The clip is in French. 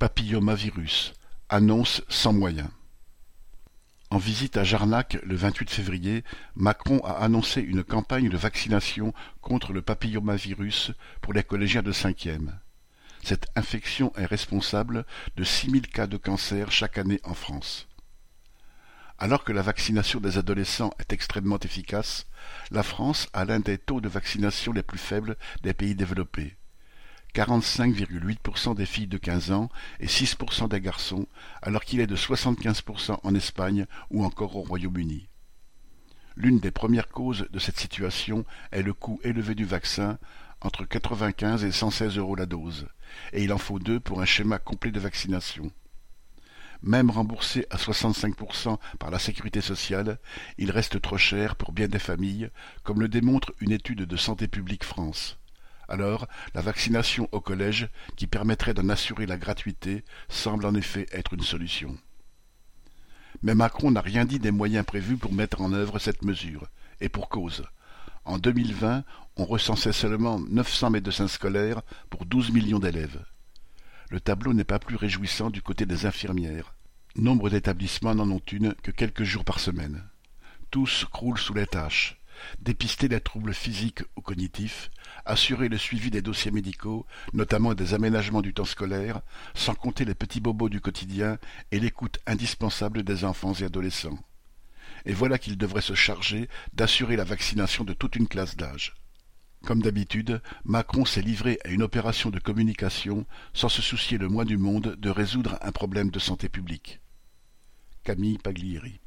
Papillomavirus, annonce sans moyens. En visite à Jarnac le 28 février, Macron a annoncé une campagne de vaccination contre le papillomavirus pour les collégiens de cinquième. Cette infection est responsable de 6000 cas de cancer chaque année en France. Alors que la vaccination des adolescents est extrêmement efficace, la France a l'un des taux de vaccination les plus faibles des pays développés. 45,8% des filles de 15 ans et 6% des garçons, alors qu'il est de 75% en Espagne ou encore au Royaume-Uni. L'une des premières causes de cette situation est le coût élevé du vaccin, entre 95 et 116 euros la dose, et il en faut deux pour un schéma complet de vaccination. Même remboursé à 65% par la sécurité sociale, il reste trop cher pour bien des familles, comme le démontre une étude de Santé publique France. Alors, la vaccination au collège, qui permettrait d'en assurer la gratuité, semble en effet être une solution. Mais Macron n'a rien dit des moyens prévus pour mettre en œuvre cette mesure, et pour cause. En 2020, on recensait seulement 900 médecins scolaires pour 12 millions d'élèves. Le tableau n'est pas plus réjouissant du côté des infirmières. Nombre d'établissements n'en ont une que quelques jours par semaine. Tous croulent sous les tâches dépister les troubles physiques ou cognitifs, assurer le suivi des dossiers médicaux, notamment des aménagements du temps scolaire, sans compter les petits bobos du quotidien et l'écoute indispensable des enfants et adolescents. Et voilà qu'il devrait se charger d'assurer la vaccination de toute une classe d'âge. Comme d'habitude, Macron s'est livré à une opération de communication sans se soucier le moins du monde de résoudre un problème de santé publique. Camille Paglieri